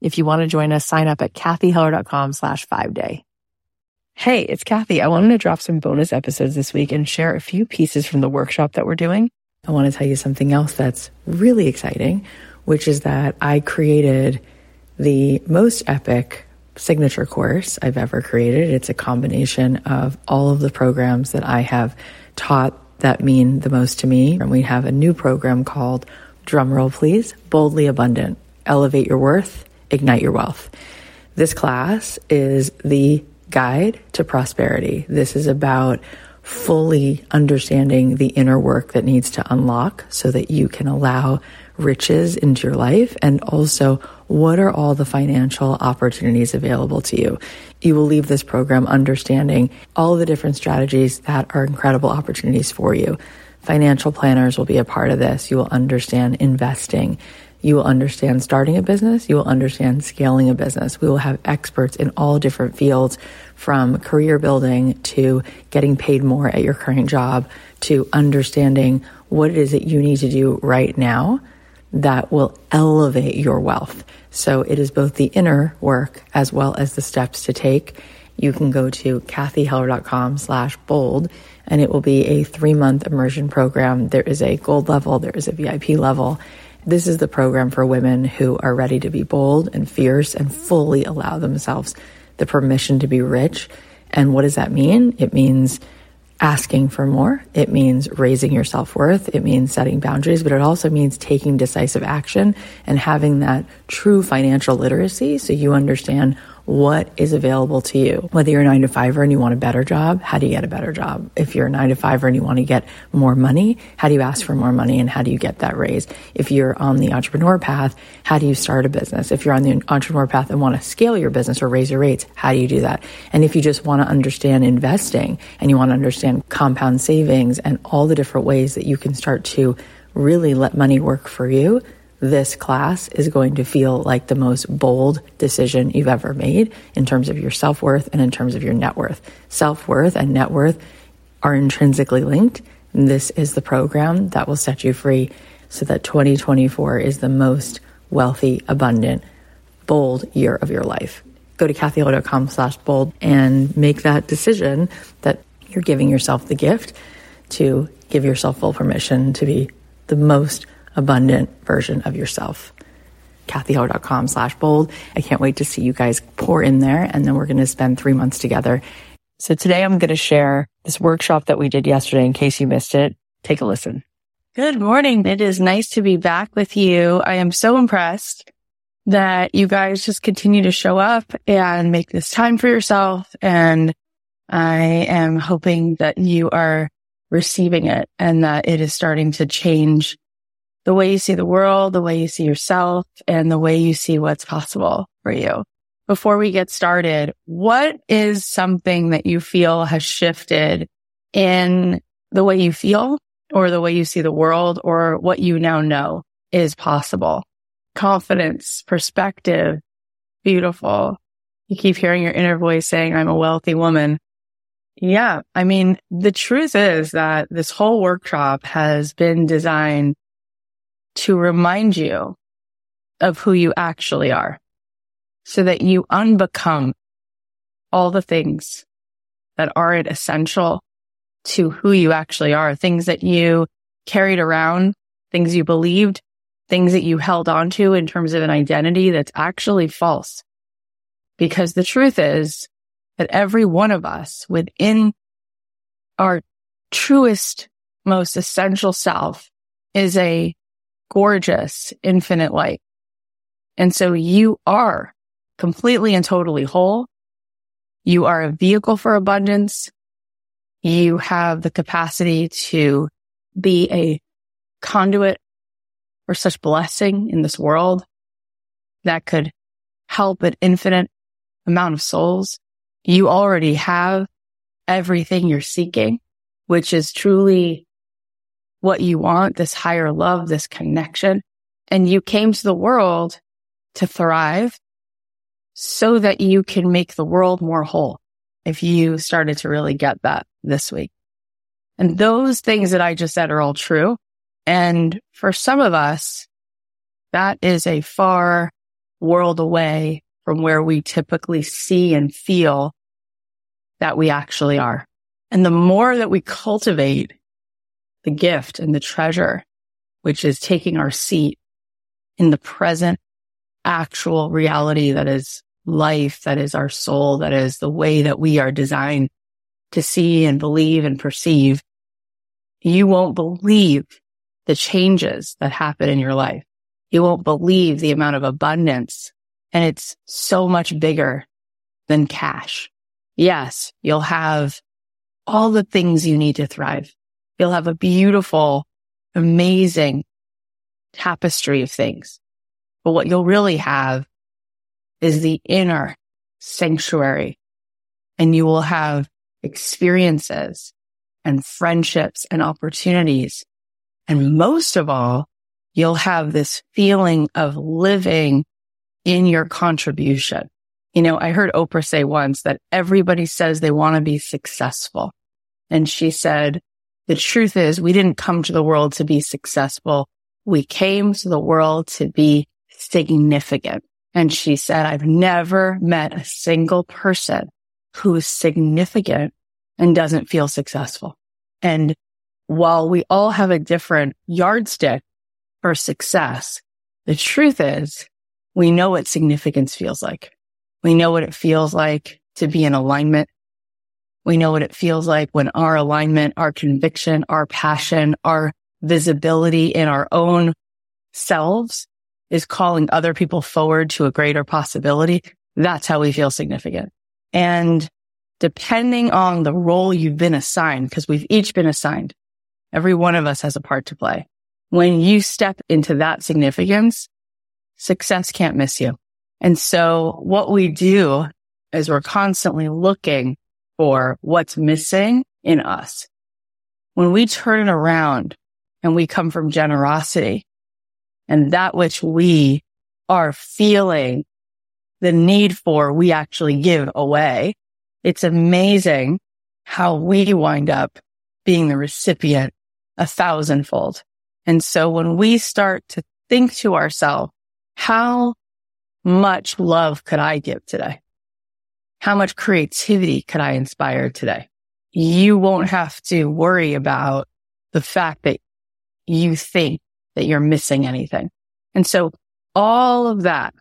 If you want to join us, sign up at cathyheller.com slash five day. Hey, it's Cathy. I wanted to drop some bonus episodes this week and share a few pieces from the workshop that we're doing. I want to tell you something else that's really exciting, which is that I created the most epic signature course I've ever created. It's a combination of all of the programs that I have taught that mean the most to me. And we have a new program called Drumroll Please, Boldly Abundant, Elevate Your Worth, Ignite Your Wealth. This class is the guide to prosperity. This is about fully understanding the inner work that needs to unlock so that you can allow riches into your life and also what are all the financial opportunities available to you. You will leave this program understanding all the different strategies that are incredible opportunities for you. Financial planners will be a part of this. You will understand investing. You will understand starting a business. You will understand scaling a business. We will have experts in all different fields from career building to getting paid more at your current job to understanding what it is that you need to do right now that will elevate your wealth. So it is both the inner work as well as the steps to take. You can go to cathyheller.com slash bold and it will be a three month immersion program. There is a gold level. There is a VIP level. This is the program for women who are ready to be bold and fierce and fully allow themselves the permission to be rich. And what does that mean? It means asking for more. It means raising your self worth. It means setting boundaries, but it also means taking decisive action and having that true financial literacy so you understand what is available to you. Whether you're a nine to fiver and you want a better job, how do you get a better job? If you're a nine to fiver and you want to get more money, how do you ask for more money and how do you get that raise? If you're on the entrepreneur path, how do you start a business? If you're on the entrepreneur path and want to scale your business or raise your rates, how do you do that? And if you just want to understand investing and you want to understand compound savings and all the different ways that you can start to really let money work for you, this class is going to feel like the most bold decision you've ever made in terms of your self worth and in terms of your net worth. Self worth and net worth are intrinsically linked. And this is the program that will set you free so that 2024 is the most wealthy, abundant, bold year of your life. Go to cathyheller.com slash bold and make that decision that you're giving yourself the gift to give yourself full permission to be the most abundant version of yourself. cathyheller.com slash bold. I can't wait to see you guys pour in there. And then we're going to spend three months together. So today I'm going to share this workshop that we did yesterday in case you missed it. Take a listen. Good morning. It is nice to be back with you. I am so impressed that you guys just continue to show up and make this time for yourself. And I am hoping that you are receiving it and that it is starting to change the way you see the world, the way you see yourself, and the way you see what's possible for you. Before we get started, what is something that you feel has shifted in the way you feel or the way you see the world or what you now know is possible? Confidence, perspective, beautiful. You keep hearing your inner voice saying, I'm a wealthy woman. Yeah. I mean, the truth is that this whole workshop has been designed to remind you of who you actually are so that you unbecome all the things that aren't essential to who you actually are, things that you carried around, things you believed, things that you held on to in terms of an identity that's actually false. Because the truth is that every one of us within our truest, most essential self is a gorgeous, infinite light. And so you are completely and totally whole. You are a vehicle for abundance. You have the capacity to be a conduit for such blessing in this world that could help an infinite amount of souls. You already have everything you're seeking, which is truly what you want, this higher love, this connection. And you came to the world to thrive so that you can make the world more whole. If you started to really get that this week. And those things that I just said are all true. And for some of us, that is a far world away from where we typically see and feel that we actually are. And the more that we cultivate the gift and the treasure, which is taking our seat in the present actual reality that is life, that is our soul, that is the way that we are designed to see and believe and perceive, you won't believe the changes that happen in your life. You won't believe the amount of abundance and it's so much bigger than cash. Yes, you'll have all the things you need to thrive. You'll have a beautiful, amazing tapestry of things. But what you'll really have is the inner sanctuary and you will have experiences and friendships and opportunities. And most of all, you'll have this feeling of living in your contribution. You know, I heard Oprah say once that everybody says they want to be successful. And she said, the truth is we didn't come to the world to be successful. We came to the world to be significant. And she said, I've never met a single person who is significant and doesn't feel successful. And while we all have a different yardstick for success, the truth is we know what significance feels like. We know what it feels like to be in alignment. We know what it feels like when our alignment, our conviction, our passion, our visibility in our own selves is calling other people forward to a greater possibility. That's how we feel significant. And depending on the role you've been assigned, because we've each been assigned, every one of us has a part to play. When you step into that significance, success can't miss you. And so what we do is we're constantly looking for what's missing in us. When we turn it around and we come from generosity and that which we are feeling the need for, we actually give away. It's amazing how we wind up being the recipient a thousandfold. And so when we start to think to ourselves, how much love could I give today? How much creativity could I inspire today? You won't have to worry about the fact that you think that you're missing anything. And so all of that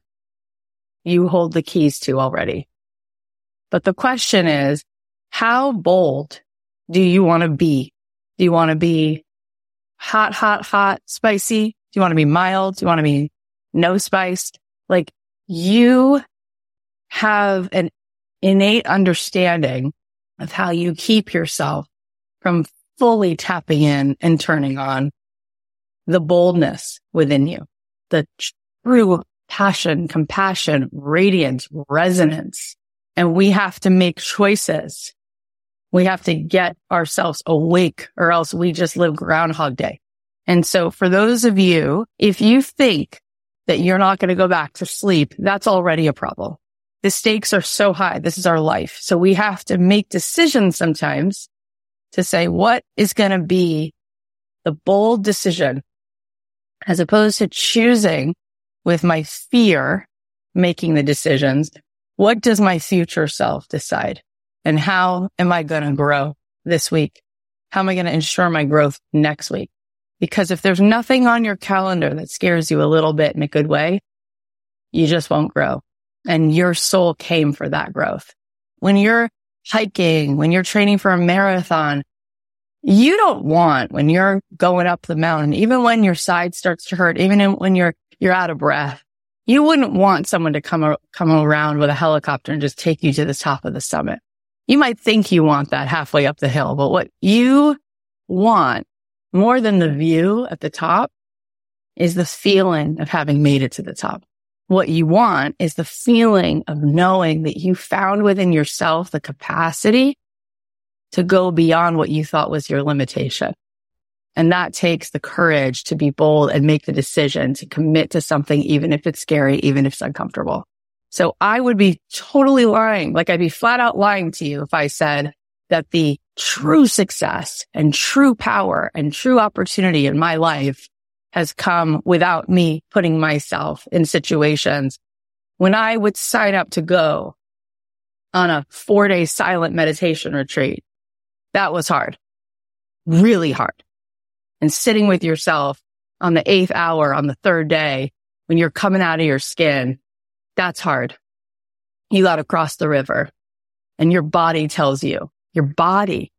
you hold the keys to already. But the question is, how bold do you want to be? Do you want to be hot, hot, hot, spicy? Do you want to be mild? Do you want to be no spiced? Like you have an innate understanding of how you keep yourself from fully tapping in and turning on the boldness within you, the true passion, compassion, radiance, resonance. And we have to make choices. We have to get ourselves awake or else we just live groundhog day. And so for those of you, if you think that you're not going to go back to sleep, that's already a problem. The stakes are so high. This is our life. So we have to make decisions sometimes to say what is going to be the bold decision as opposed to choosing with my fear making the decisions. What does my future self decide? And how am I going to grow this week? How am I going to ensure my growth next week? Because if there's nothing on your calendar that scares you a little bit in a good way, you just won't grow. And your soul came for that growth. When you're hiking, when you're training for a marathon, you don't want when you're going up the mountain, even when your side starts to hurt, even when you're, you're out of breath, you wouldn't want someone to come, come around with a helicopter and just take you to the top of the summit. You might think you want that halfway up the hill, but what you want more than the view at the top is the feeling of having made it to the top. What you want is the feeling of knowing that you found within yourself the capacity to go beyond what you thought was your limitation. And that takes the courage to be bold and make the decision to commit to something, even if it's scary, even if it's uncomfortable. So I would be totally lying. Like I'd be flat out lying to you if I said that the true success and true power and true opportunity in my life has come without me putting myself in situations when I would sign up to go on a four day silent meditation retreat. That was hard, really hard. And sitting with yourself on the eighth hour on the third day when you're coming out of your skin, that's hard. You got to cross the river and your body tells you, your body,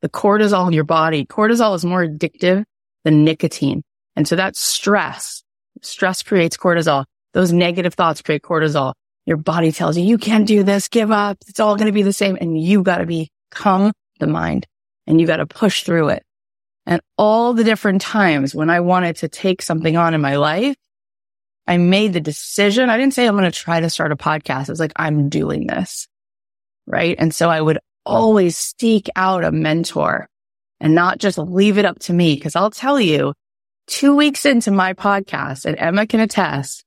the cortisol in your body, cortisol is more addictive than nicotine. And so that's stress. Stress creates cortisol. Those negative thoughts create cortisol. Your body tells you, you can't do this, give up. It's all going to be the same. And you got to become the mind and you got to push through it. And all the different times when I wanted to take something on in my life, I made the decision. I didn't say I'm going to try to start a podcast. It's like, I'm doing this. Right. And so I would always seek out a mentor and not just leave it up to me. Cause I'll tell you two weeks into my podcast and Emma can attest,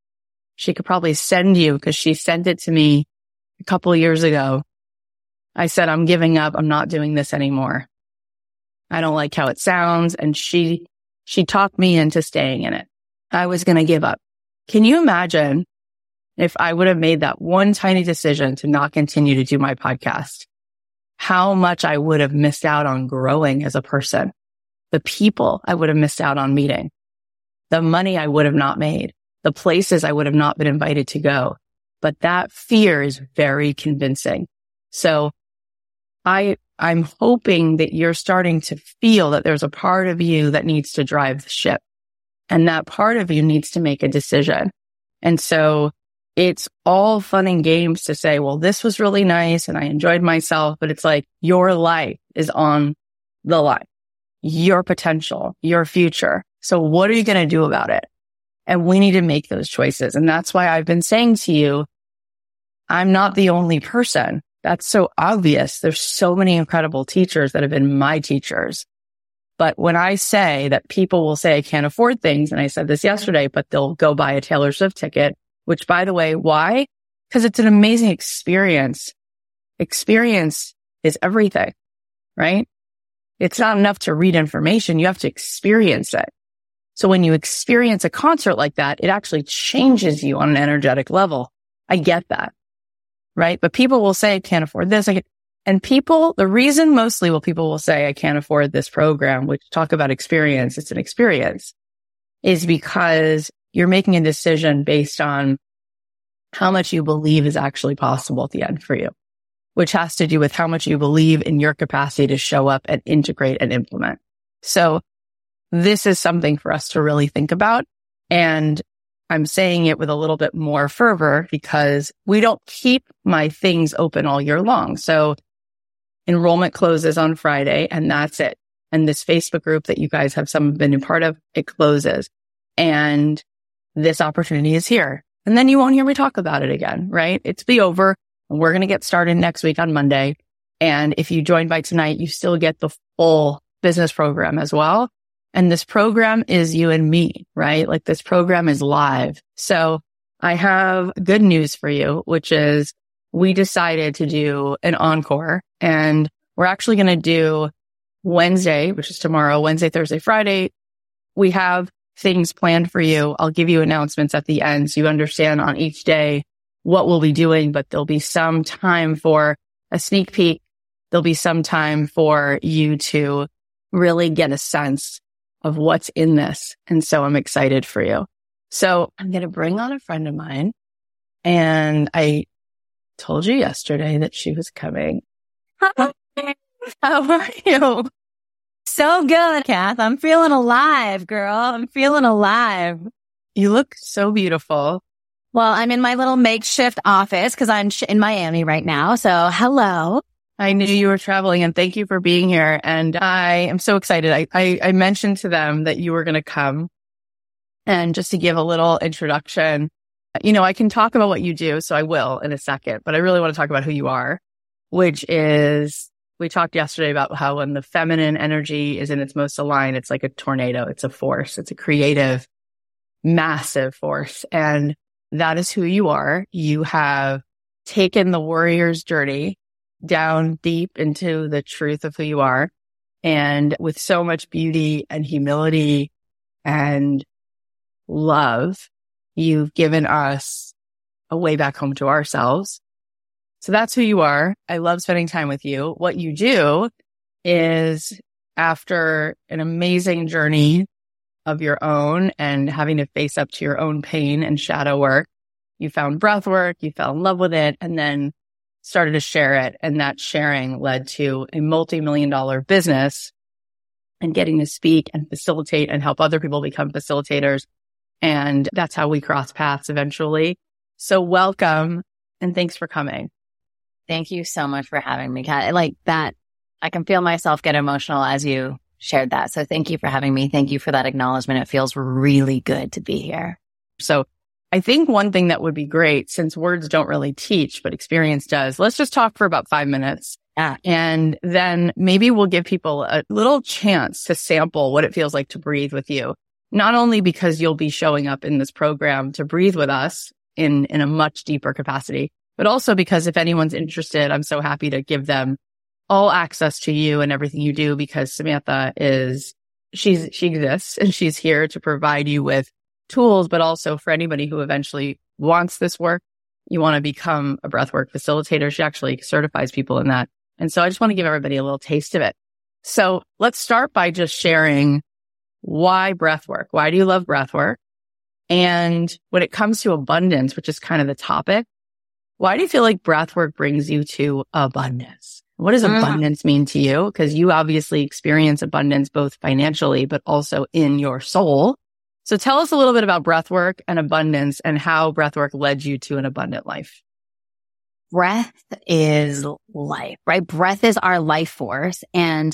she could probably send you because she sent it to me a couple years ago. I said, I'm giving up. I'm not doing this anymore. I don't like how it sounds. And she, she talked me into staying in it. I was going to give up. Can you imagine if I would have made that one tiny decision to not continue to do my podcast? How much I would have missed out on growing as a person, the people I would have missed out on meeting, the money I would have not made, the places I would have not been invited to go. But that fear is very convincing. So I, I'm hoping that you're starting to feel that there's a part of you that needs to drive the ship and that part of you needs to make a decision. And so it's all fun and games to say, well, this was really nice and I enjoyed myself, but it's like your life is on the line, your potential, your future. So what are you going to do about it? And we need to make those choices. And that's why I've been saying to you, I'm not the only person. That's so obvious. There's so many incredible teachers that have been my teachers. But when I say that people will say I can't afford things, and I said this yesterday, but they'll go buy a Taylor Swift ticket, which by the way, why? Because it's an amazing experience. Experience is everything, right? It's not enough to read information. You have to experience it. So when you experience a concert like that, it actually changes you on an energetic level. I get that. Right. But people will say, I can't afford this. I and people, the reason mostly well, people will say, I can't afford this program, which talk about experience. It's an experience is because you're making a decision based on how much you believe is actually possible at the end for you, which has to do with how much you believe in your capacity to show up and integrate and implement. So this is something for us to really think about. And I'm saying it with a little bit more fervor because we don't keep my things open all year long. So enrollment closes on Friday and that's it. And this Facebook group that you guys have some been a part of, it closes and this opportunity is here. And then you won't hear me talk about it again, right? It's be over. We're going to get started next week on Monday. And if you join by tonight, you still get the full business program as well. And this program is you and me, right? Like this program is live. So I have good news for you, which is we decided to do an encore and we're actually going to do Wednesday, which is tomorrow, Wednesday, Thursday, Friday. We have things planned for you. I'll give you announcements at the end so you understand on each day what we'll be doing, but there'll be some time for a sneak peek. There'll be some time for you to really get a sense of what's in this. And so I'm excited for you. So I'm going to bring on a friend of mine and I told you yesterday that she was coming. How are you? So good, Kath. I'm feeling alive, girl. I'm feeling alive. You look so beautiful. Well, I'm in my little makeshift office because I'm in Miami right now. So hello. I knew you were traveling and thank you for being here. And I am so excited. I, I, I mentioned to them that you were going to come and just to give a little introduction. you know, I can talk about what you do. So I will in a second, but I really want to talk about who you are, which is we talked yesterday about how when the feminine energy is in its most aligned, it's like a tornado. It's a force. It's a creative, massive force. And that is who you are. You have taken the warrior's journey down deep into the truth of who you are. And with so much beauty and humility and love, you've given us a way back home to ourselves. So that's who you are. I love spending time with you. What you do is after an amazing journey of your own and having to face up to your own pain and shadow work, you found breath work, you fell in love with it, and then started to share it. And that sharing led to a multi-million dollar business and getting to speak and facilitate and help other people become facilitators. And that's how we cross paths eventually. So welcome and thanks for coming. Thank you so much for having me, Kat. Like that, I can feel myself get emotional as you shared that. So thank you for having me. Thank you for that acknowledgement. It feels really good to be here. So I think one thing that would be great since words don't really teach, but experience does. Let's just talk for about five minutes. Yeah. And then maybe we'll give people a little chance to sample what it feels like to breathe with you. Not only because you'll be showing up in this program to breathe with us in, in a much deeper capacity, but also because if anyone's interested, I'm so happy to give them all access to you and everything you do because Samantha is, she's, she exists and she's here to provide you with tools, but also for anybody who eventually wants this work, you want to become a breathwork facilitator. She actually certifies people in that. And so I just want to give everybody a little taste of it. So let's start by just sharing why breathwork? Why do you love breathwork? And when it comes to abundance, which is kind of the topic, why do you feel like breathwork brings you to abundance? What does uh-huh. abundance mean to you? Because you obviously experience abundance both financially, but also in your soul. So tell us a little bit about breathwork and abundance and how breathwork led you to an abundant life. Breath is life, right? Breath is our life force and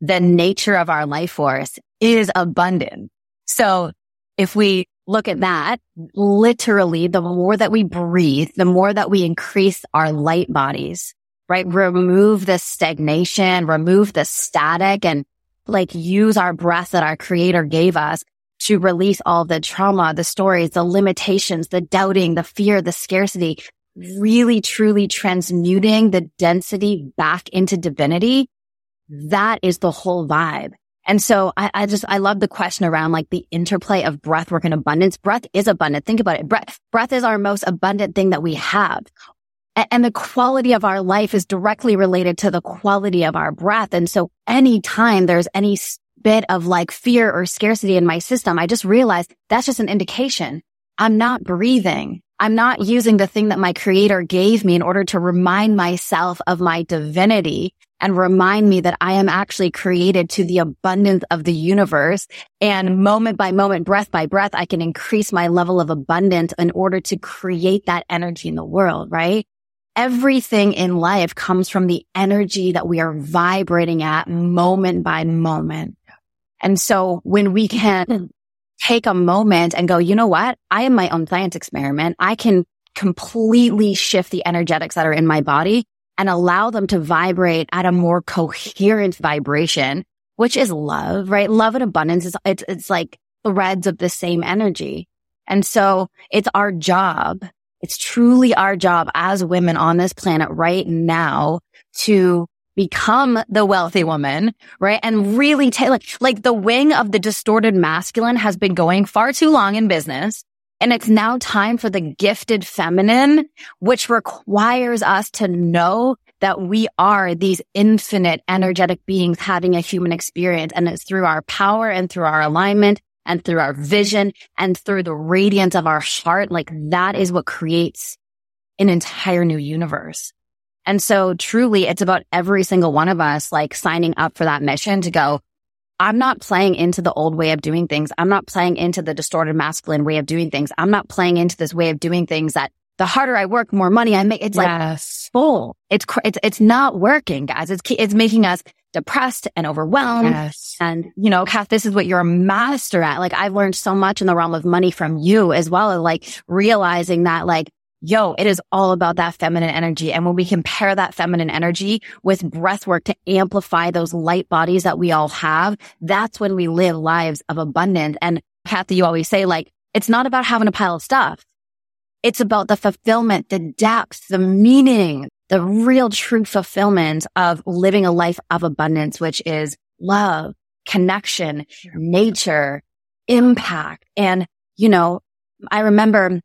the nature of our life force is abundant. So if we look at that, literally the more that we breathe, the more that we increase our light bodies, right? Remove the stagnation, remove the static and like use our breath that our creator gave us to release all the trauma, the stories, the limitations, the doubting, the fear, the scarcity, really truly transmuting the density back into divinity. That is the whole vibe. And so I, I, just, I love the question around like the interplay of breath work and abundance. Breath is abundant. Think about it. Breath, breath is our most abundant thing that we have. And the quality of our life is directly related to the quality of our breath. And so anytime there's any bit of like fear or scarcity in my system, I just realize that's just an indication. I'm not breathing. I'm not using the thing that my creator gave me in order to remind myself of my divinity and remind me that I am actually created to the abundance of the universe. And moment by moment, breath by breath, I can increase my level of abundance in order to create that energy in the world, right? Everything in life comes from the energy that we are vibrating at moment by moment. And so when we can take a moment and go, you know what? I am my own science experiment. I can completely shift the energetics that are in my body and allow them to vibrate at a more coherent vibration, which is love, right? Love and abundance is, it's, it's like threads of the same energy. And so it's our job. It's truly our job as women on this planet right now to become the wealthy woman, right? And really take like, like the wing of the distorted masculine has been going far too long in business. And it's now time for the gifted feminine, which requires us to know that we are these infinite energetic beings having a human experience. And it's through our power and through our alignment and through our vision and through the radiance of our heart. Like that is what creates an entire new universe. And so truly it's about every single one of us like signing up for that mission to go, I'm not playing into the old way of doing things. I'm not playing into the distorted masculine way of doing things. I'm not playing into this way of doing things that the harder I work, more money I make. It's yes. like full. It's, it's, it's not working, guys. It's, it's making us depressed and overwhelmed. Yes. And, you know, Kath, this is what you're a master at. Like I've learned so much in the realm of money from you as well as like realizing that like, yo, it is all about that feminine energy. And when we compare that feminine energy with breath work to amplify those light bodies that we all have, that's when we live lives of abundance. And Cathy, you always say like, it's not about having a pile of stuff. It's about the fulfillment, the depth, the meaning, the real true fulfillment of living a life of abundance, which is love, connection, nature, impact. And, you know, I remember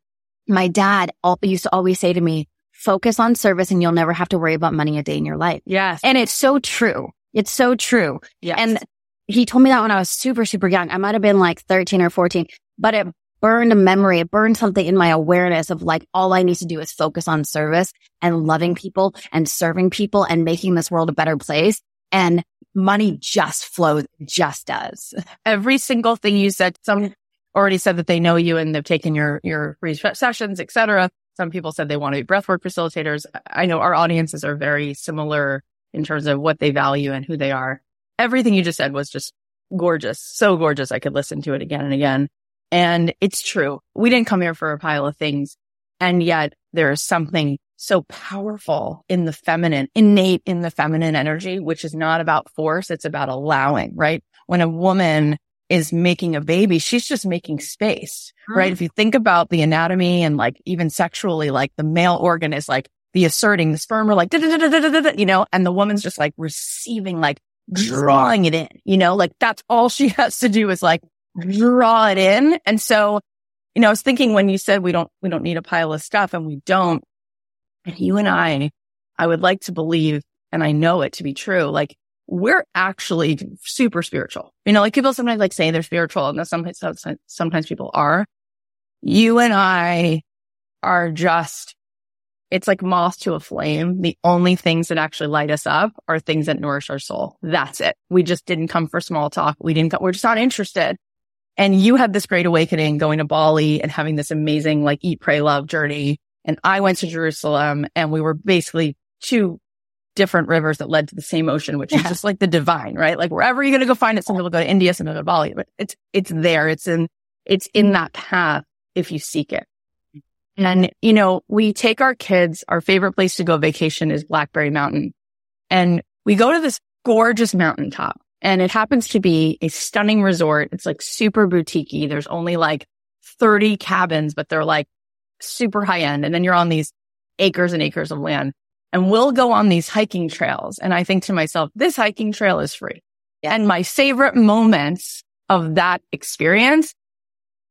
my dad used to always say to me, focus on service and you'll never have to worry about money a day in your life. Yes. And it's so true. It's so true. Yes. And he told me that when I was super, super young. I might have been like 13 or 14, but it burned a memory. It burned something in my awareness of like, all I need to do is focus on service and loving people and serving people and making this world a better place. And money just flows, just does. Every single thing you said, some already said that they know you and they've taken your, your free sessions, etc. Some people said they want to be breathwork facilitators. I know our audiences are very similar in terms of what they value and who they are. Everything you just said was just gorgeous. So gorgeous. I could listen to it again and again. And it's true. We didn't come here for a pile of things. And yet there is something so powerful in the feminine, innate in the feminine energy, which is not about force. It's about allowing, right? When a woman is making a baby, she's just making space, hmm. right? If you think about the anatomy and like even sexually, like the male organ is like the asserting, the sperm are like, you know, and the woman's just like receiving, like drawing it in, you know, like that's all she has to do is like draw it in. And so, you know, I was thinking when you said we don't, we don't need a pile of stuff and we don't, and you and I, I would like to believe, and I know it to be true, like we're actually super spiritual. You know, like people sometimes like say they're spiritual and sometimes, sometimes people are. You and I are just, it's like moth to a flame. The only things that actually light us up are things that nourish our soul. That's it. We just didn't come for small talk. We didn't, we're just not interested. And you had this great awakening going to Bali and having this amazing like eat, pray, love journey. And I went to Jerusalem and we were basically two different rivers that led to the same ocean, which is just like the divine, right? Like wherever you're going to go find it, some people go to India, some people go to Bali, but it's, it's there. It's in, it's in mm-hmm. that path if you seek it. And, you know, we take our kids, our favorite place to go vacation is Blackberry Mountain. And we go to this gorgeous mountaintop and it happens to be a stunning resort. It's like super boutiquey. There's only like 30 cabins, but they're like super high end. And then you're on these acres and acres of land and we'll go on these hiking trails. And I think to myself, this hiking trail is free. Yeah. And my favorite moments of that experience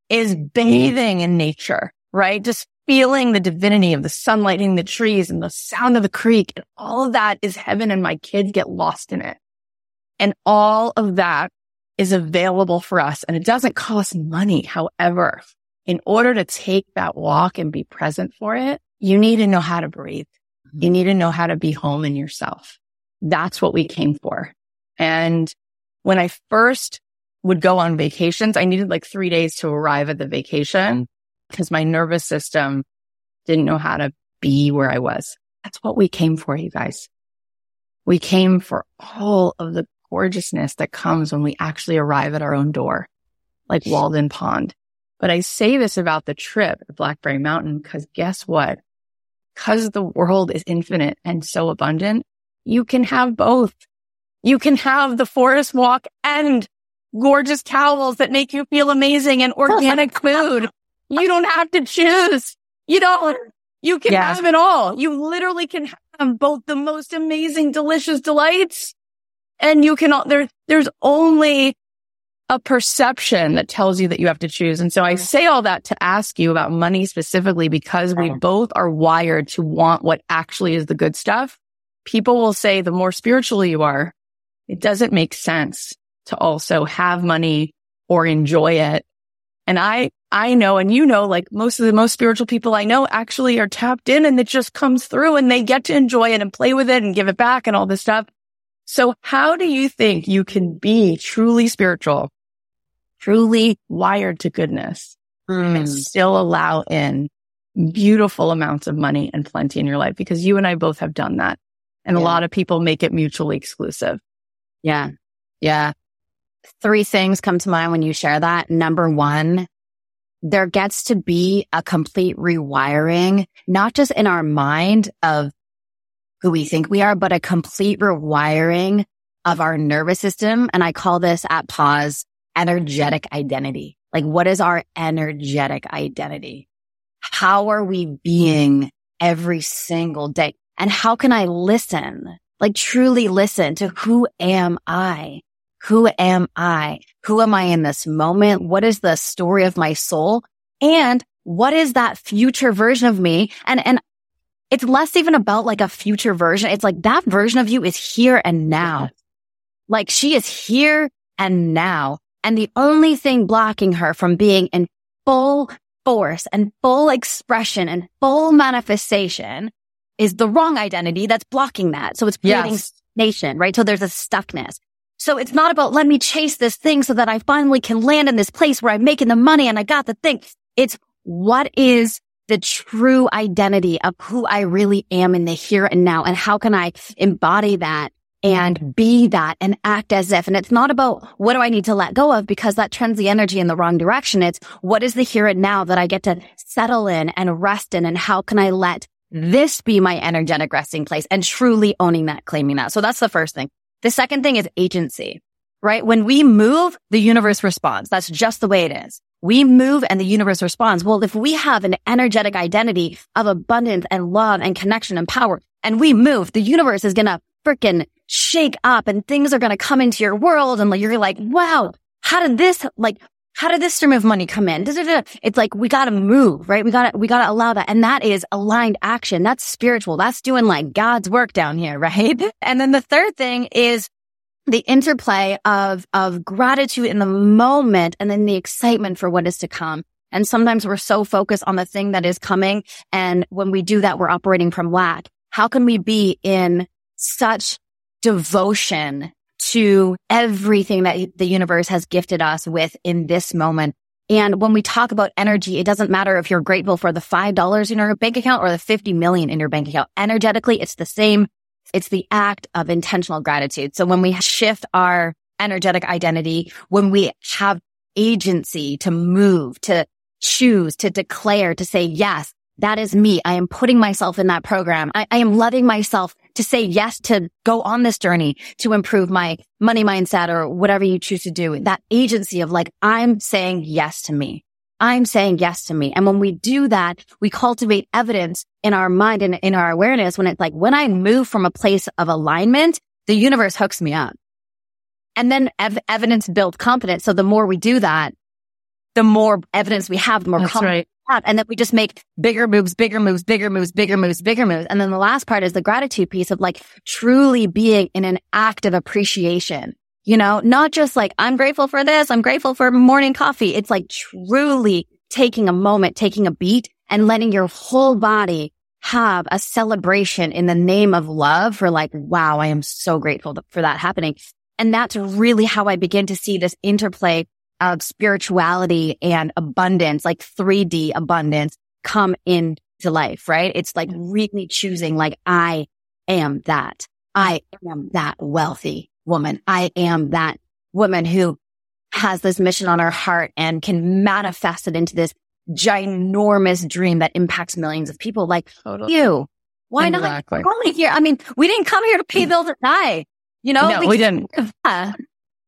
is bathing in nature, right? Just feeling the divinity of the sunlight hitting the trees and the sound of the creek and all of that is heaven and my kids get lost in it. And all of that is available for us and it doesn't cost money. However, in order to take that walk and be present for it, you need to know how to breathe. You mm-hmm. need to know how to be home in yourself. That's what we came for. And when I first would go on vacations, I needed like three days to arrive at the vacation because my nervous system didn't know how to be where I was. That's what we came for, you guys. We came for all of the gorgeousness that comes when we actually arrive at our own door, like Walden Pond. But I say this about the trip at Blackberry Mountain because guess what? Because the world is infinite and so abundant, you can have both. You can have the forest walk and gorgeous towels that make you feel amazing and organic food. You don't have to choose. You don't. You can have it all. You literally can have both the most amazing, delicious delights and you can, there, there's only a perception that tells you that you have to choose. And so I say all that to ask you about money specifically because we both are wired to want what actually is the good stuff. People will say the more spiritual you are, it doesn't make sense to also have money or enjoy it. And I, I know, and you know, like most of the most spiritual people I know actually are tapped in and it just comes through and they get to enjoy it and play with it and give it back and all this stuff. So how do you think you can be truly spiritual, truly wired to goodness mm. and still allow in beautiful amounts of money and plenty in your life? Because you and I both have done that. And yeah. a lot of people make it mutually exclusive. Yeah. Yeah. Three things come to mind when you share that. Number one, there gets to be a complete rewiring, not just in our mind of who we think we are, but a complete rewiring of our nervous system. And I call this at pause energetic identity. Like what is our energetic identity? How are we being every single day? And how can I listen? Like truly listen to who am I? Who am I? Who am I in this moment? What is the story of my soul? And what is that future version of me? And, and it's less even about like a future version. It's like that version of you is here and now. Like she is here and now. And the only thing blocking her from being in full force and full expression and full manifestation is the wrong identity that's blocking that. So it's creating yes. nation, right? So there's a stuckness. So it's not about let me chase this thing so that I finally can land in this place where I'm making the money and I got the thing. It's what is the true identity of who I really am in the here and now and how can I embody that and be that and act as if. And it's not about what do I need to let go of because that trends the energy in the wrong direction. It's what is the here and now that I get to settle in and rest in and how can I let this be my energetic resting place and truly owning that, claiming that. So that's the first thing. The second thing is agency, right? When we move, the universe responds. That's just the way it is. We move and the universe responds. Well, if we have an energetic identity of abundance and love and connection and power and we move, the universe is going to freaking shake up and things are going to come into your world. And you're like, wow, how did this, like, how did this stream of money come in? It's like, we got to move, right? We got to, we got to allow that. And that is aligned action. That's spiritual. That's doing like God's work down here, right? And then the third thing is the interplay of, of gratitude in the moment and then the excitement for what is to come. And sometimes we're so focused on the thing that is coming. And when we do that, we're operating from lack. How can we be in such devotion to everything that the universe has gifted us with in this moment. And when we talk about energy, it doesn't matter if you're grateful for the $5 in your bank account or the 50 million in your bank account. Energetically, it's the same. It's the act of intentional gratitude. So when we shift our energetic identity, when we have agency to move, to choose, to declare, to say, yes, that is me. I am putting myself in that program. I, I, am letting myself to say yes to go on this journey to improve my money mindset or whatever you choose to do. That agency of like, I'm saying yes to me. I'm saying yes to me. And when we do that, we cultivate evidence in our mind and in our awareness when it's like, when I move from a place of alignment, the universe hooks me up. And then ev- evidence builds confidence. So the more we do that, the more evidence we have, the more That's confidence right have. And then we just make bigger moves, bigger moves, bigger moves, bigger moves, bigger moves. And then the last part is the gratitude piece of like truly being in an act of appreciation. You know, not just like, I'm grateful for this. I'm grateful for morning coffee. It's like truly taking a moment, taking a beat and letting your whole body have a celebration in the name of love for like, wow, I am so grateful for that happening. And that's really how I begin to see this interplay of spirituality and abundance, like 3D abundance come into life, right? It's like really choosing, like, I am that. I am that wealthy woman. I am that woman who has this mission on her heart and can manifest it into this ginormous dream that impacts millions of people like totally. you. Why exactly. not? Only here. I mean, we didn't come here to pay bills or die. You know, no, we, we didn't. Yeah.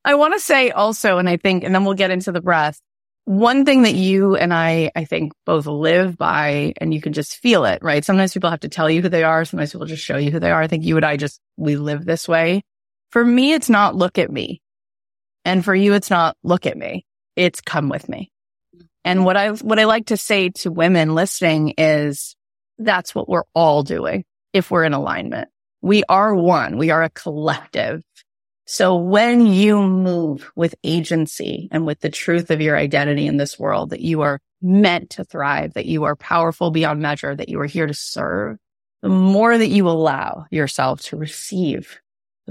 I want to say also, and I think, and then we'll get into the breath. One thing that you and I, I think both live by and you can just feel it, right? Sometimes people have to tell you who they are. Sometimes people just show you who they are. I think you and I just, we live this way. For me, it's not look at me. And for you, it's not look at me. It's come with me. And what I, what I like to say to women listening is that's what we're all doing if we're in alignment. We are one. We are a collective. So when you move with agency and with the truth of your identity in this world, that you are meant to thrive, that you are powerful beyond measure, that you are here to serve, the more that you allow yourself to receive,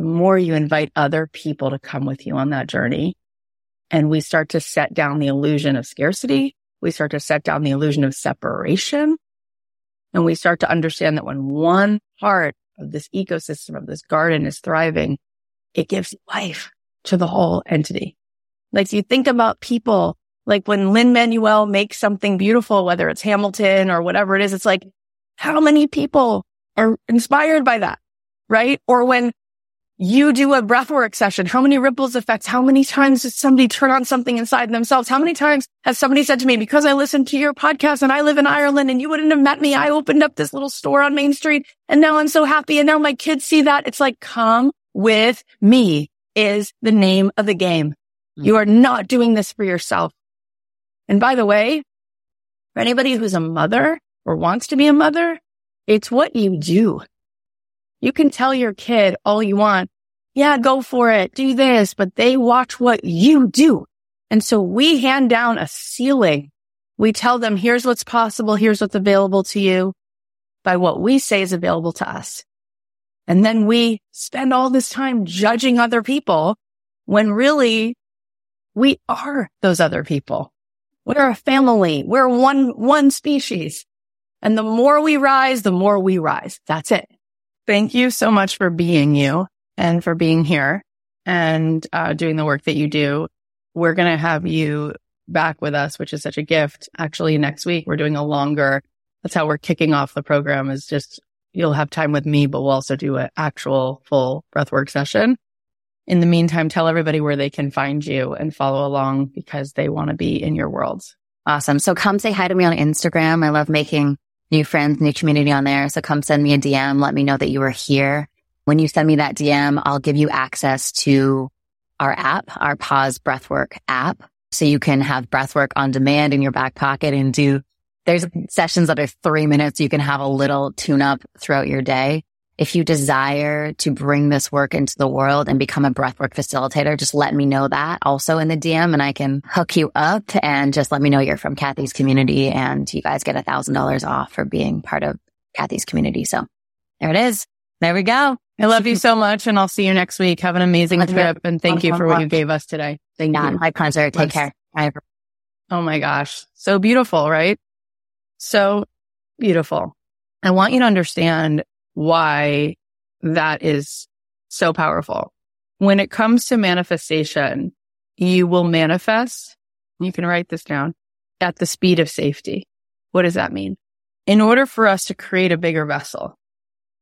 the more you invite other people to come with you on that journey. And we start to set down the illusion of scarcity. We start to set down the illusion of separation. And we start to understand that when one part of this ecosystem of this garden is thriving, it gives life to the whole entity. Like you think about people, like when Lin Manuel makes something beautiful, whether it's Hamilton or whatever it is, it's like, how many people are inspired by that? Right? Or when you do a breathwork session, how many ripples effects? How many times does somebody turn on something inside themselves? How many times has somebody said to me, because I listened to your podcast and I live in Ireland and you wouldn't have met me. I opened up this little store on Main Street and now I'm so happy. And now my kids see that. It's like, come with me is the name of the game. Mm. You are not doing this for yourself. And by the way, for anybody who's a mother or wants to be a mother, it's what you do. You can tell your kid all you want. Yeah, go for it. Do this, but they watch what you do. And so we hand down a ceiling. We tell them, here's what's possible. Here's what's available to you by what we say is available to us. And then we spend all this time judging other people when really we are those other people. We're a family. We're one, one species. And the more we rise, the more we rise. That's it. Thank you so much for being you and for being here and uh, doing the work that you do. We're going to have you back with us, which is such a gift. Actually, next week, we're doing a longer, that's how we're kicking off the program is just you'll have time with me, but we'll also do an actual full breathwork session. In the meantime, tell everybody where they can find you and follow along because they want to be in your world. Awesome. So come say hi to me on Instagram. I love making new friends, new community on there. So come send me a DM. Let me know that you are here. When you send me that DM, I'll give you access to our app, our pause breathwork app. So you can have breathwork on demand in your back pocket and do there's sessions that are three minutes. You can have a little tune up throughout your day. If you desire to bring this work into the world and become a breathwork facilitator, just let me know that also in the DM and I can hook you up and just let me know you're from Cathy's community and you guys get a thousand dollars off for being part of Cathy's community. So there it is. There we go. I love you so much and I'll see you next week. Have an amazing trip and thank you for what you gave us today. Thank yeah, you. My pleasure. Take care. Bye. Oh my gosh. So beautiful, right? So beautiful. I want you to understand why that is so powerful. When it comes to manifestation, you will manifest. You can write this down at the speed of safety. What does that mean? In order for us to create a bigger vessel,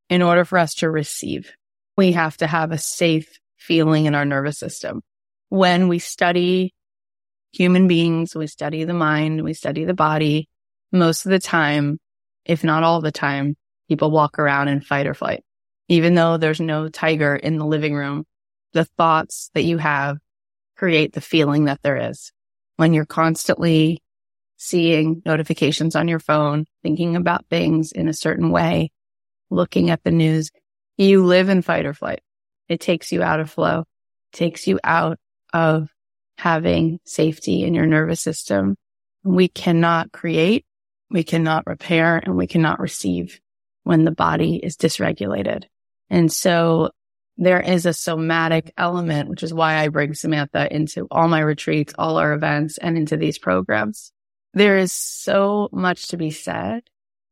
in order for us to receive, we have to have a safe feeling in our nervous system. When we study human beings, we study the mind, we study the body, most of the time, if not all the time, people walk around in fight or flight. Even though there's no tiger in the living room, the thoughts that you have create the feeling that there is. When you're constantly seeing notifications on your phone, thinking about things in a certain way, looking at the news, you live in fight or flight. It takes you out of flow, takes you out of having safety in your nervous system. We cannot create we cannot repair and we cannot receive when the body is dysregulated. And so there is a somatic element, which is why I bring Samantha into all my retreats, all our events and into these programs. There is so much to be said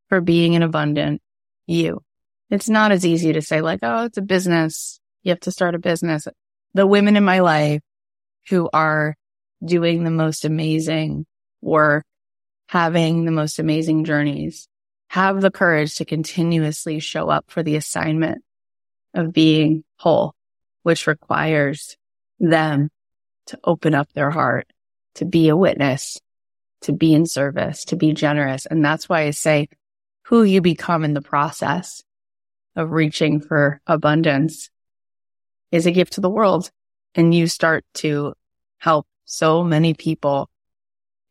for being an abundant you. It's not as easy to say like, Oh, it's a business. You have to start a business. The women in my life who are doing the most amazing work having the most amazing journeys, have the courage to continuously show up for the assignment of being whole, which requires them to open up their heart, to be a witness, to be in service, to be generous. And that's why I say who you become in the process of reaching for abundance is a gift to the world. And you start to help so many people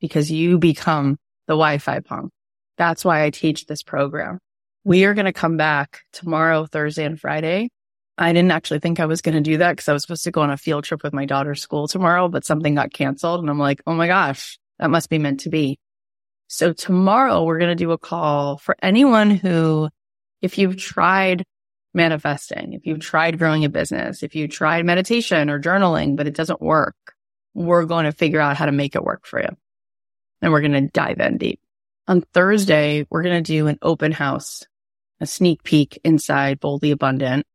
because you become the Wi-Fi pump. That's why I teach this program. We are going to come back tomorrow, Thursday and Friday. I didn't actually think I was going to do that because I was supposed to go on a field trip with my daughter's school tomorrow, but something got canceled. And I'm like, oh my gosh, that must be meant to be. So tomorrow we're going to do a call for anyone who, if you've tried manifesting, if you've tried growing a business, if you tried meditation or journaling, but it doesn't work, we're going to figure out how to make it work for you and we're going to dive in deep. On Thursday, we're going to do an open house, a sneak peek inside Boldly Abundant.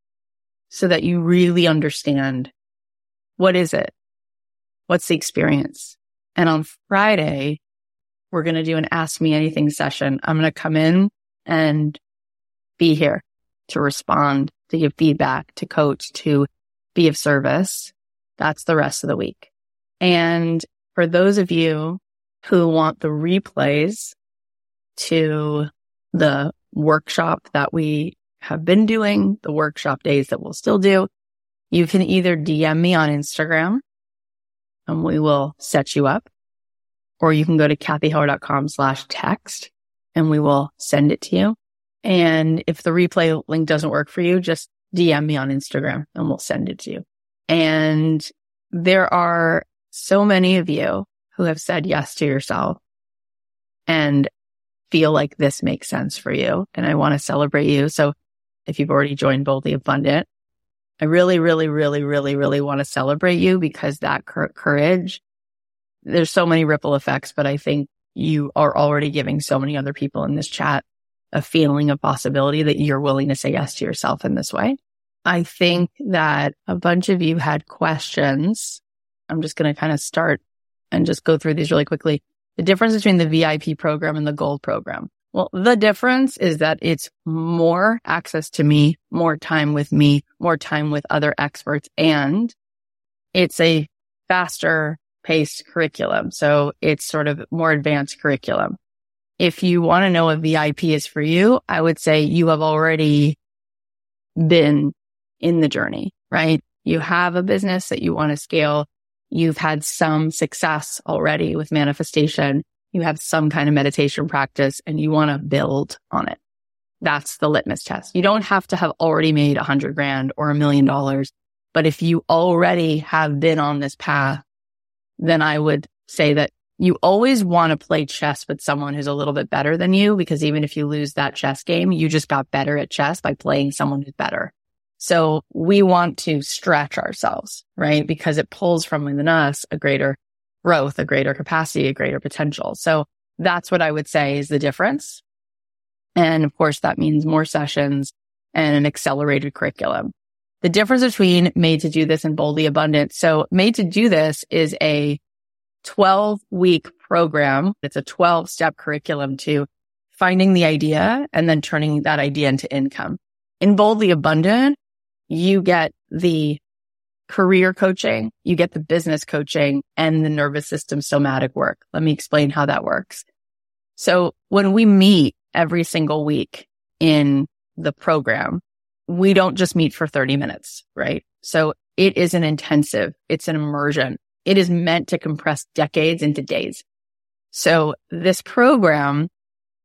so that you really understand what is it? What's the experience? And on Friday, we're going to do an ask me anything session. I'm going to come in and be here to respond, to give feedback, to coach, to be of service. That's the rest of the week. And for those of you who want the replays to the workshop that we have been doing, the workshop days that we'll still do, you can either DM me on Instagram and we will set you up, or you can go to cathyheller.com slash text and we will send it to you. And if the replay link doesn't work for you, just DM me on Instagram and we'll send it to you. And there are so many of you who have said yes to yourself and feel like this makes sense for you. And I want to celebrate you. So if you've already joined Boldly Abundant, I really, really, really, really, really want to celebrate you because that courage, there's so many ripple effects, but I think you are already giving so many other people in this chat a feeling of possibility that you're willing to say yes to yourself in this way. I think that a bunch of you had questions. I'm just going to kind of start and just go through these really quickly. The difference between the VIP program and the gold program. Well, the difference is that it's more access to me, more time with me, more time with other experts, and it's a faster paced curriculum. So it's sort of more advanced curriculum. If you want to know what VIP is for you, I would say you have already been in the journey, right? You have a business that you want to scale. You've had some success already with manifestation you have some kind of meditation practice and you want to build on it. That's the litmus test. You don't have to have already made a hundred grand or a million dollars. But if you already have been on this path, then I would say that you always want to play chess with someone who's a little bit better than you, because even if you lose that chess game, you just got better at chess by playing someone who's better. So we want to stretch ourselves, right? Because it pulls from within us a greater growth, a greater capacity, a greater potential. So that's what I would say is the difference. And of course, that means more sessions and an accelerated curriculum. The difference between made to do this and boldly abundant. So made to do this is a 12 week program. It's a 12 step curriculum to finding the idea and then turning that idea into income. In boldly abundant, you get the career coaching, you get the business coaching and the nervous system somatic work. Let me explain how that works. So when we meet every single week in the program, we don't just meet for 30 minutes, right? So it is an intensive, it's an immersion. It is meant to compress decades into days. So this program,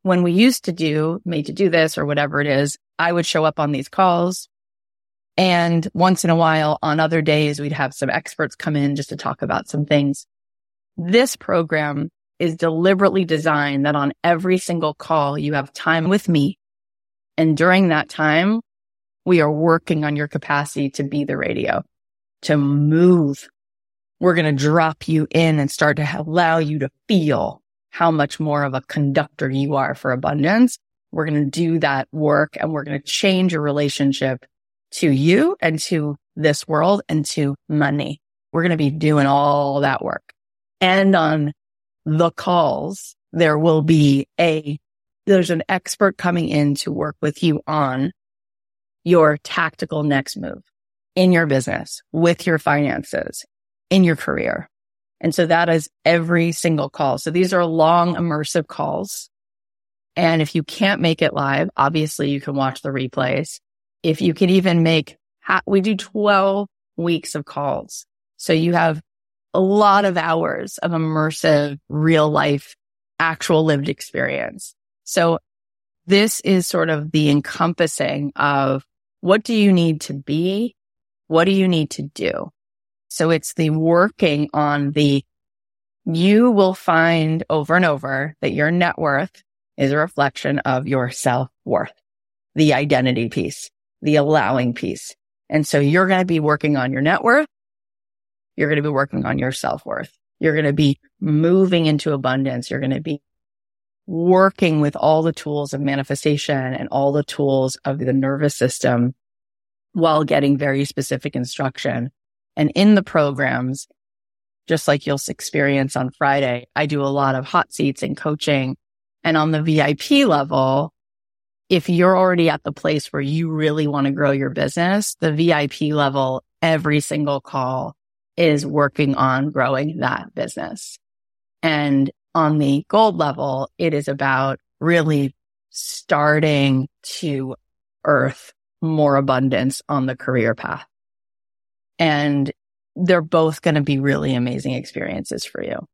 when we used to do made to do this or whatever it is, I would show up on these calls and once in a while on other days, we'd have some experts come in just to talk about some things. This program is deliberately designed that on every single call, you have time with me. And during that time, we are working on your capacity to be the radio, to move. We're going to drop you in and start to allow you to feel how much more of a conductor you are for abundance. We're going to do that work and we're going to change your relationship to you and to this world and to money. We're going to be doing all that work. And on the calls, there will be a, there's an expert coming in to work with you on your tactical next move in your business, with your finances, in your career. And so that is every single call. So these are long immersive calls. And if you can't make it live, obviously you can watch the replays if you could even make, we do 12 weeks of calls. So you have a lot of hours of immersive real life, actual lived experience. So this is sort of the encompassing of what do you need to be? What do you need to do? So it's the working on the, you will find over and over that your net worth is a reflection of your self worth, the identity piece the allowing piece. And so you're going to be working on your net worth. You're going to be working on your self worth. You're going to be moving into abundance. You're going to be working with all the tools of manifestation and all the tools of the nervous system while getting very specific instruction. And in the programs, just like you'll experience on Friday, I do a lot of hot seats and coaching. And on the VIP level, if you're already at the place where you really want to grow your business, the VIP level, every single call is working on growing that business. And on the gold level, it is about really starting to earth more abundance on the career path. And they're both going to be really amazing experiences for you.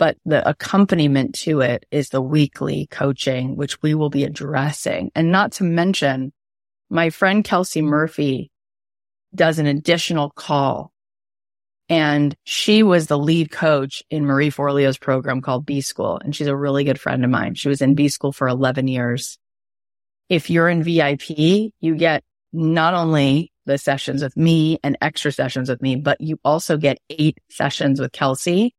But the accompaniment to it is the weekly coaching, which we will be addressing. And not to mention my friend Kelsey Murphy does an additional call and she was the lead coach in Marie Forleo's program called B School. And she's a really good friend of mine. She was in B School for 11 years. If you're in VIP, you get not only the sessions with me and extra sessions with me, but you also get eight sessions with Kelsey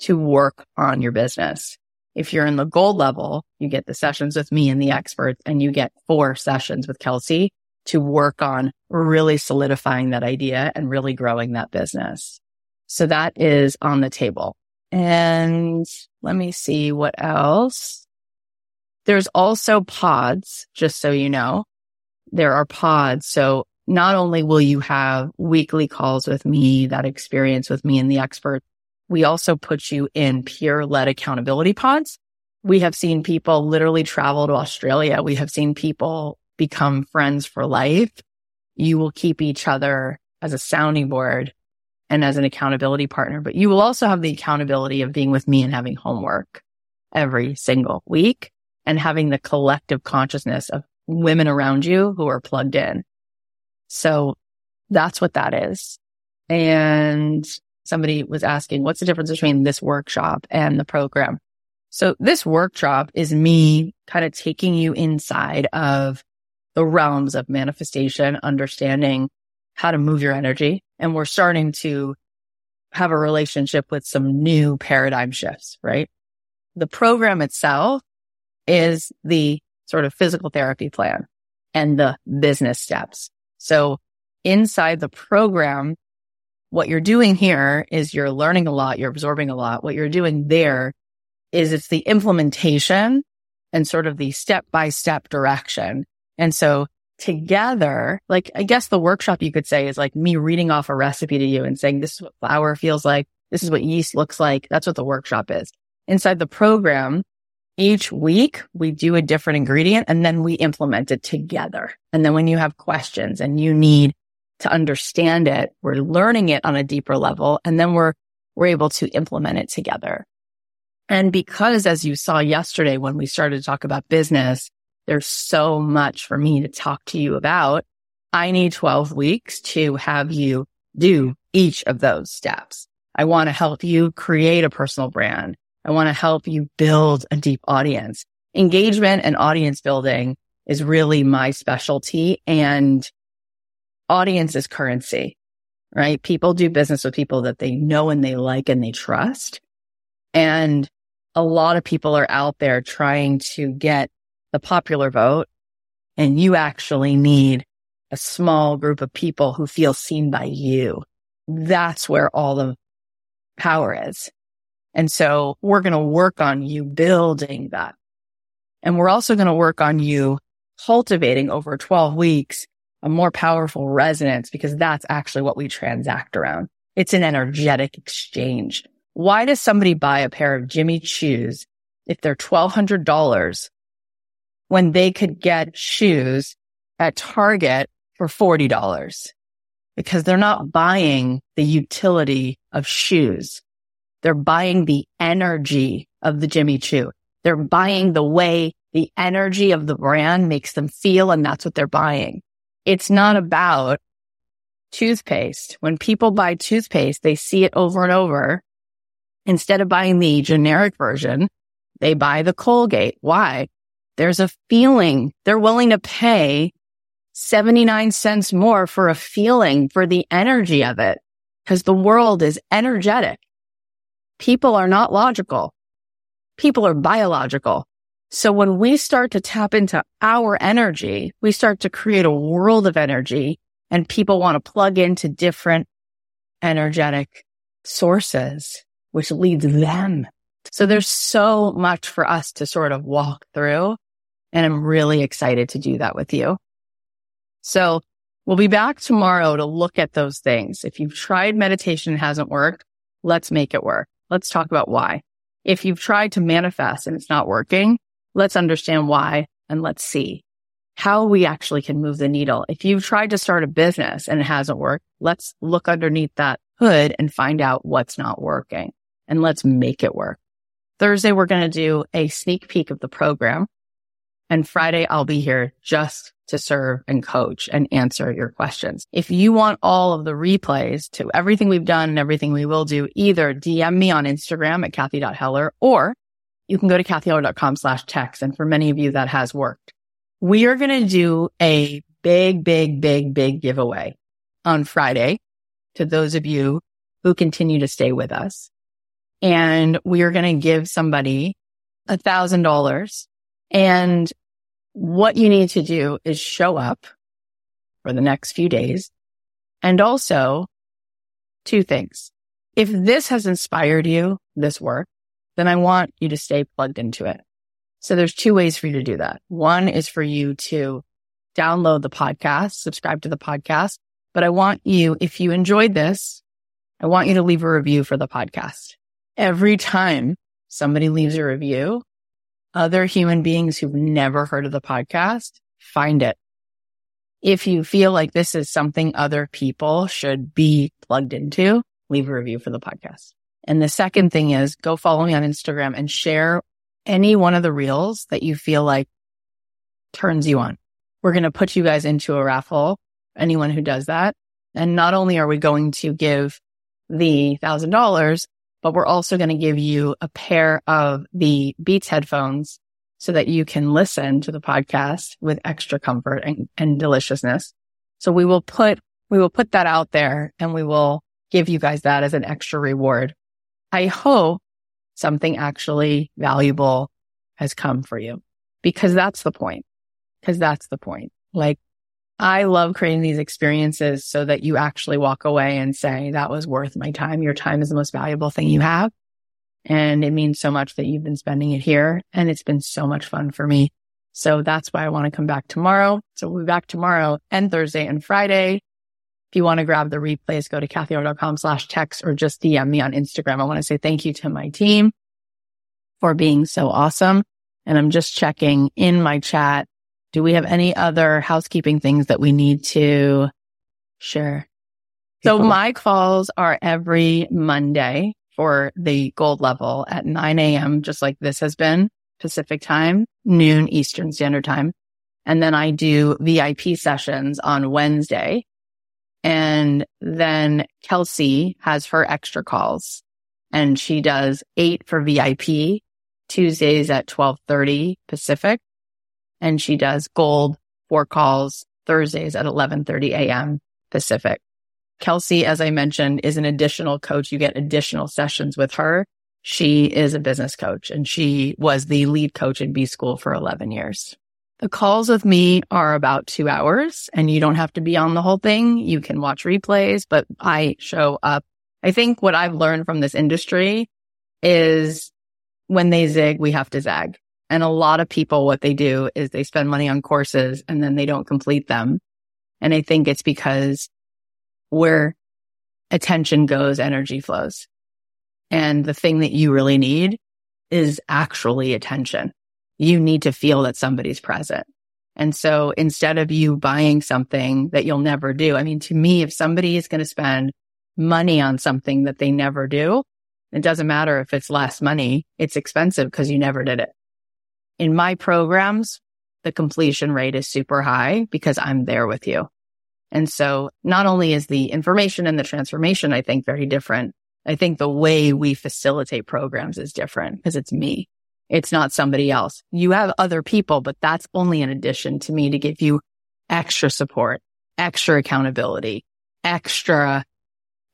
to work on your business. If you're in the gold level, you get the sessions with me and the experts and you get four sessions with Kelsey to work on really solidifying that idea and really growing that business. So that is on the table. And let me see what else. There's also pods, just so you know. There are pods. So not only will you have weekly calls with me, that experience with me and the expert, we also put you in peer led accountability pods. We have seen people literally travel to Australia. We have seen people become friends for life. You will keep each other as a sounding board and as an accountability partner, but you will also have the accountability of being with me and having homework every single week and having the collective consciousness of women around you who are plugged in. So that's what that is. And somebody was asking, what's the difference between this workshop and the program? So this workshop is me kind of taking you inside of the realms of manifestation, understanding how to move your energy. And we're starting to have a relationship with some new paradigm shifts, right? The program itself is the sort of physical therapy plan and the business steps. So inside the program, what you're doing here is you're learning a lot, you're absorbing a lot. What you're doing there is it's the implementation and sort of the step by step direction. And so together, like I guess the workshop you could say is like me reading off a recipe to you and saying, this is what flour feels like. This is what yeast looks like. That's what the workshop is. Inside the program, each week we do a different ingredient and then we implement it together. And then when you have questions and you need to understand it, we're learning it on a deeper level and then we're, we're able to implement it together. And because as you saw yesterday when we started to talk about business, there's so much for me to talk to you about. I need 12 weeks to have you do each of those steps. I want to help you create a personal brand. I want to help you build a deep audience. Engagement and audience building is really my specialty and audience is currency, right? People do business with people that they know and they like and they trust. And a lot of people are out there trying to get the popular vote and you actually need a small group of people who feel seen by you. That's where all the power is. And so we're going to work on you building that. And we're also going to work on you cultivating over 12 weeks a more powerful resonance because that's actually what we transact around. It's an energetic exchange. Why does somebody buy a pair of Jimmy Choos if they're $1,200 when they could get shoes at Target for $40? Because they're not buying the utility of shoes. They're buying the energy of the Jimmy Choo. They're buying the way the energy of the brand makes them feel. And that's what they're buying. It's not about toothpaste. When people buy toothpaste, they see it over and over. Instead of buying the generic version, they buy the Colgate. Why? There's a feeling they're willing to pay 79 cents more for a feeling for the energy of it because the world is energetic. People are not logical. People are biological. So when we start to tap into our energy, we start to create a world of energy and people want to plug into different energetic sources, which leads them. So there's so much for us to sort of walk through. And I'm really excited to do that with you. So we'll be back tomorrow to look at those things. If you've tried meditation and hasn't worked, let's make it work. Let's talk about why. If you've tried to manifest and it's not working, let's understand why and let's see how we actually can move the needle. If you've tried to start a business and it hasn't worked, let's look underneath that hood and find out what's not working and let's make it work. Thursday, we're going to do a sneak peek of the program. And Friday, I'll be here just to serve and coach and answer your questions. If you want all of the replays to everything we've done and everything we will do, either DM me on Instagram at Cathy.Heller or you can go to cathyheller.com slash text. And for many of you, that has worked. We are going to do a big, big, big, big giveaway on Friday to those of you who continue to stay with us. And we are going to give somebody a thousand dollars and what you need to do is show up for the next few days. And also two things. If this has inspired you, this work, then I want you to stay plugged into it. So there's two ways for you to do that. One is for you to download the podcast, subscribe to the podcast. But I want you, if you enjoyed this, I want you to leave a review for the podcast. Every time somebody leaves a review, other human beings who've never heard of the podcast, find it. If you feel like this is something other people should be plugged into, leave a review for the podcast. And the second thing is go follow me on Instagram and share any one of the reels that you feel like turns you on. We're going to put you guys into a raffle. Anyone who does that. And not only are we going to give the thousand dollars, but we're also going to give you a pair of the Beats headphones so that you can listen to the podcast with extra comfort and, and deliciousness. So we will put, we will put that out there and we will give you guys that as an extra reward. I hope something actually valuable has come for you because that's the point. Cause that's the point. Like I love creating these experiences so that you actually walk away and say, that was worth my time. Your time is the most valuable thing you have. And it means so much that you've been spending it here. And it's been so much fun for me. So that's why I want to come back tomorrow. So we'll be back tomorrow and Thursday and Friday. If you want to grab the replays, go to cathyheller.com slash text or just DM me on Instagram. I want to say thank you to my team for being so awesome. And I'm just checking in my chat do we have any other housekeeping things that we need to share? So my calls are every Monday for the gold level at 9 a.m., just like this has been Pacific time, noon Eastern standard time. And then I do VIP sessions on Wednesday. And then Kelsey has her extra calls and she does eight for VIP Tuesdays at 1230 Pacific and she does gold four calls Thursdays at 11:30 a.m. Pacific. Kelsey, as I mentioned, is an additional coach. You get additional sessions with her. She is a business coach and she was the lead coach in B school for 11 years. The calls with me are about two hours and you don't have to be on the whole thing. You can watch replays, but I show up. I think what I've learned from this industry is when they zig, we have to zag. And a lot of people, what they do is they spend money on courses and then they don't complete them. And I think it's because where attention goes, energy flows. And the thing that you really need is actually attention. You need to feel that somebody's present. And so instead of you buying something that you'll never do, I mean, to me, if somebody is going to spend money on something that they never do, it doesn't matter if it's less money. It's expensive because you never did it in my programs, the completion rate is super high because I'm there with you. And so not only is the information and the transformation, I think very different. I think the way we facilitate programs is different because it's me. It's not somebody else. You have other people, but that's only an addition to me to give you extra support, extra accountability, extra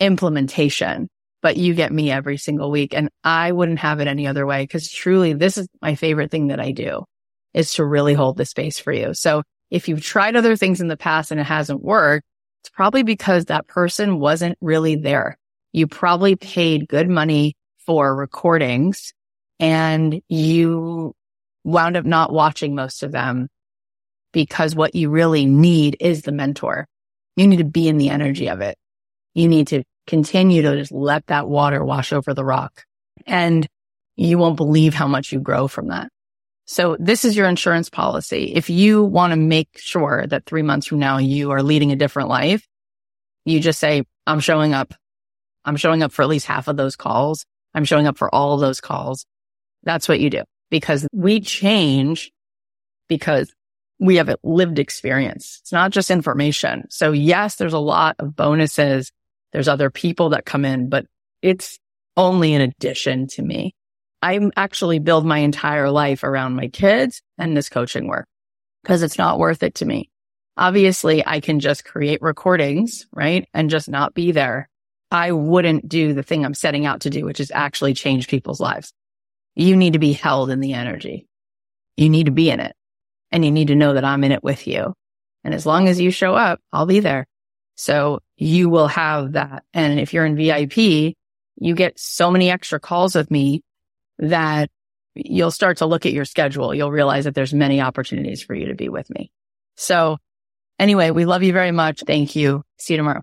implementation but you get me every single week. And I wouldn't have it any other way because truly this is my favorite thing that I do is to really hold the space for you. So if you've tried other things in the past and it hasn't worked, It's probably because that person wasn't really there. You probably paid good money for recordings and you wound up not watching most of them because what you really need is the mentor. You need to be in the energy of it. You need to continue to just let that water wash over the rock and you won't believe how much you grow from that. So this is your insurance policy. If you want to make sure that three months from now you are leading a different life, you just say, I'm showing up. I'm showing up for at least half of those calls. I'm showing up for all of those calls. That's what you do because we change because we have a lived experience. It's not just information. So yes, there's a lot of bonuses. There's other people that come in, but it's only an addition to me. I actually build my entire life around my kids and this coaching work because it's not worth it to me. Obviously, I can just create recordings, right? And just not be there. I wouldn't do the thing I'm setting out to do, which is actually change people's lives. You need to be held in the energy. You need to be in it and you need to know that I'm in it with you. And as long as you show up, I'll be there. So you will have that. And if you're in VIP, you get so many extra calls with me that you'll start to look at your schedule. You'll realize that there's many opportunities for you to be with me. So anyway, we love you very much. Thank you. See you tomorrow.